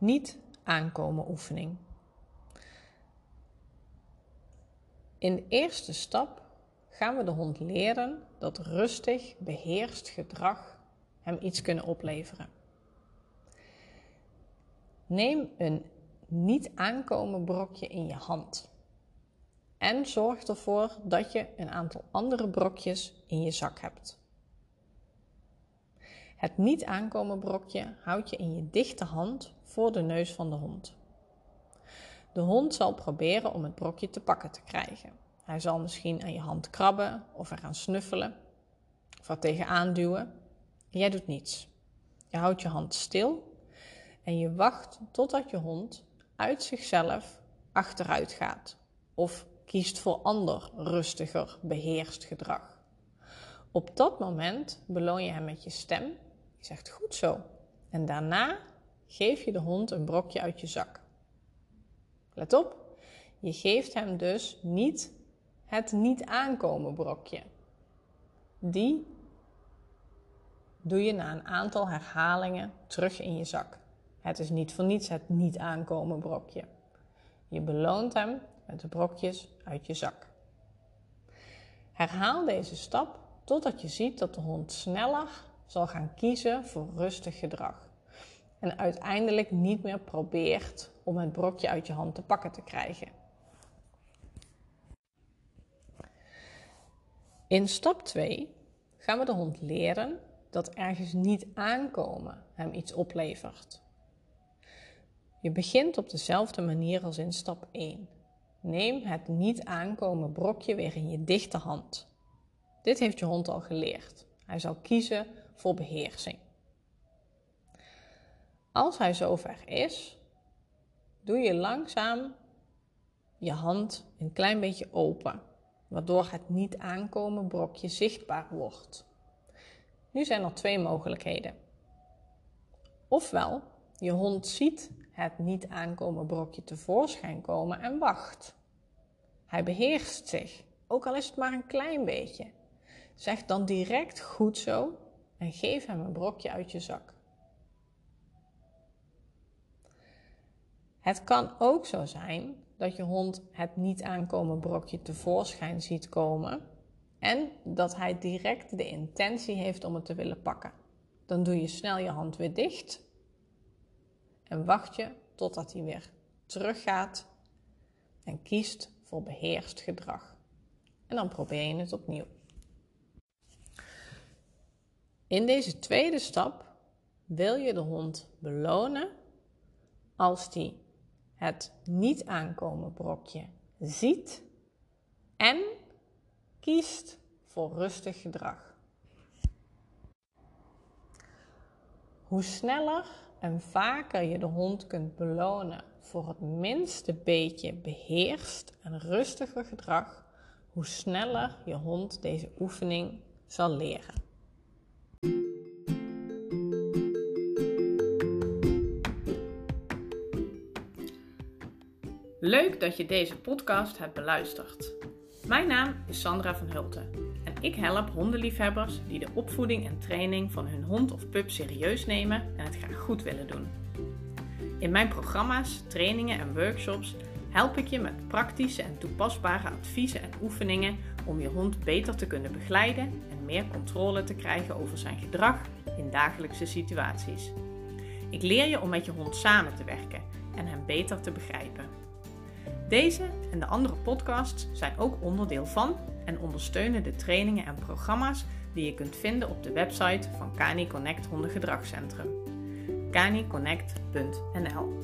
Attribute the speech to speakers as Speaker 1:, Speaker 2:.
Speaker 1: niet aankomen oefening. In de eerste stap gaan we de hond leren dat rustig, beheerst gedrag hem iets kunnen opleveren. Neem een niet aankomen brokje in je hand. En zorg ervoor dat je een aantal andere brokjes in je zak hebt. Het niet aankomen brokje houd je in je dichte hand voor de neus van de hond. De hond zal proberen om het brokje te pakken te krijgen. Hij zal misschien aan je hand krabben of eraan snuffelen of er tegenaan duwen. Jij doet niets. Je houdt je hand stil en je wacht totdat je hond uit zichzelf achteruit gaat of kiest voor ander rustiger, beheerst gedrag. Op dat moment beloon je hem met je stem. Je zegt goed zo. En daarna geef je de hond een brokje uit je zak. Let op, je geeft hem dus niet het niet aankomen brokje. Die doe je na een aantal herhalingen terug in je zak. Het is niet voor niets het niet aankomen brokje. Je beloont hem met de brokjes uit je zak. Herhaal deze stap totdat je ziet dat de hond sneller zal gaan kiezen voor rustig gedrag. En uiteindelijk niet meer probeert om het brokje uit je hand te pakken te krijgen. In stap 2 gaan we de hond leren dat ergens niet aankomen hem iets oplevert. Je begint op dezelfde manier als in stap 1. Neem het niet aankomen brokje weer in je dichte hand. Dit heeft je hond al geleerd. Hij zal kiezen voor beheersing. Als hij zover is, doe je langzaam je hand een klein beetje open, waardoor het niet aankomen brokje zichtbaar wordt. Nu zijn er twee mogelijkheden. Ofwel, je hond ziet het niet aankomen brokje tevoorschijn komen en wacht. Hij beheerst zich, ook al is het maar een klein beetje. Zeg dan direct goed zo en geef hem een brokje uit je zak. Het kan ook zo zijn dat je hond het niet aankomen brokje tevoorschijn ziet komen en dat hij direct de intentie heeft om het te willen pakken. Dan doe je snel je hand weer dicht en wacht je totdat hij weer teruggaat en kiest voor beheerst gedrag. En dan probeer je het opnieuw. In deze tweede stap wil je de hond belonen als die het niet aankomen brokje ziet en kiest voor rustig gedrag. Hoe sneller en vaker je de hond kunt belonen voor het minste beetje beheerst en rustiger gedrag, hoe sneller je hond deze oefening zal leren. Leuk dat je deze podcast hebt beluisterd. Mijn naam is Sandra van Hulten en ik help hondenliefhebbers die de opvoeding en training van hun hond of pup serieus nemen en het graag goed willen doen. In mijn programma's, trainingen en workshops help ik je met praktische en toepasbare adviezen en oefeningen om je hond beter te kunnen begeleiden en meer controle te krijgen over zijn gedrag in dagelijkse situaties. Ik leer je om met je hond samen te werken en hem beter te begrijpen. Deze en de andere podcasts zijn ook onderdeel van en ondersteunen de trainingen en programma's die je kunt vinden op de website van Cani Connect Hondengedragscentrum. caniconnect.nl